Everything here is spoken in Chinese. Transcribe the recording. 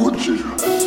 我去！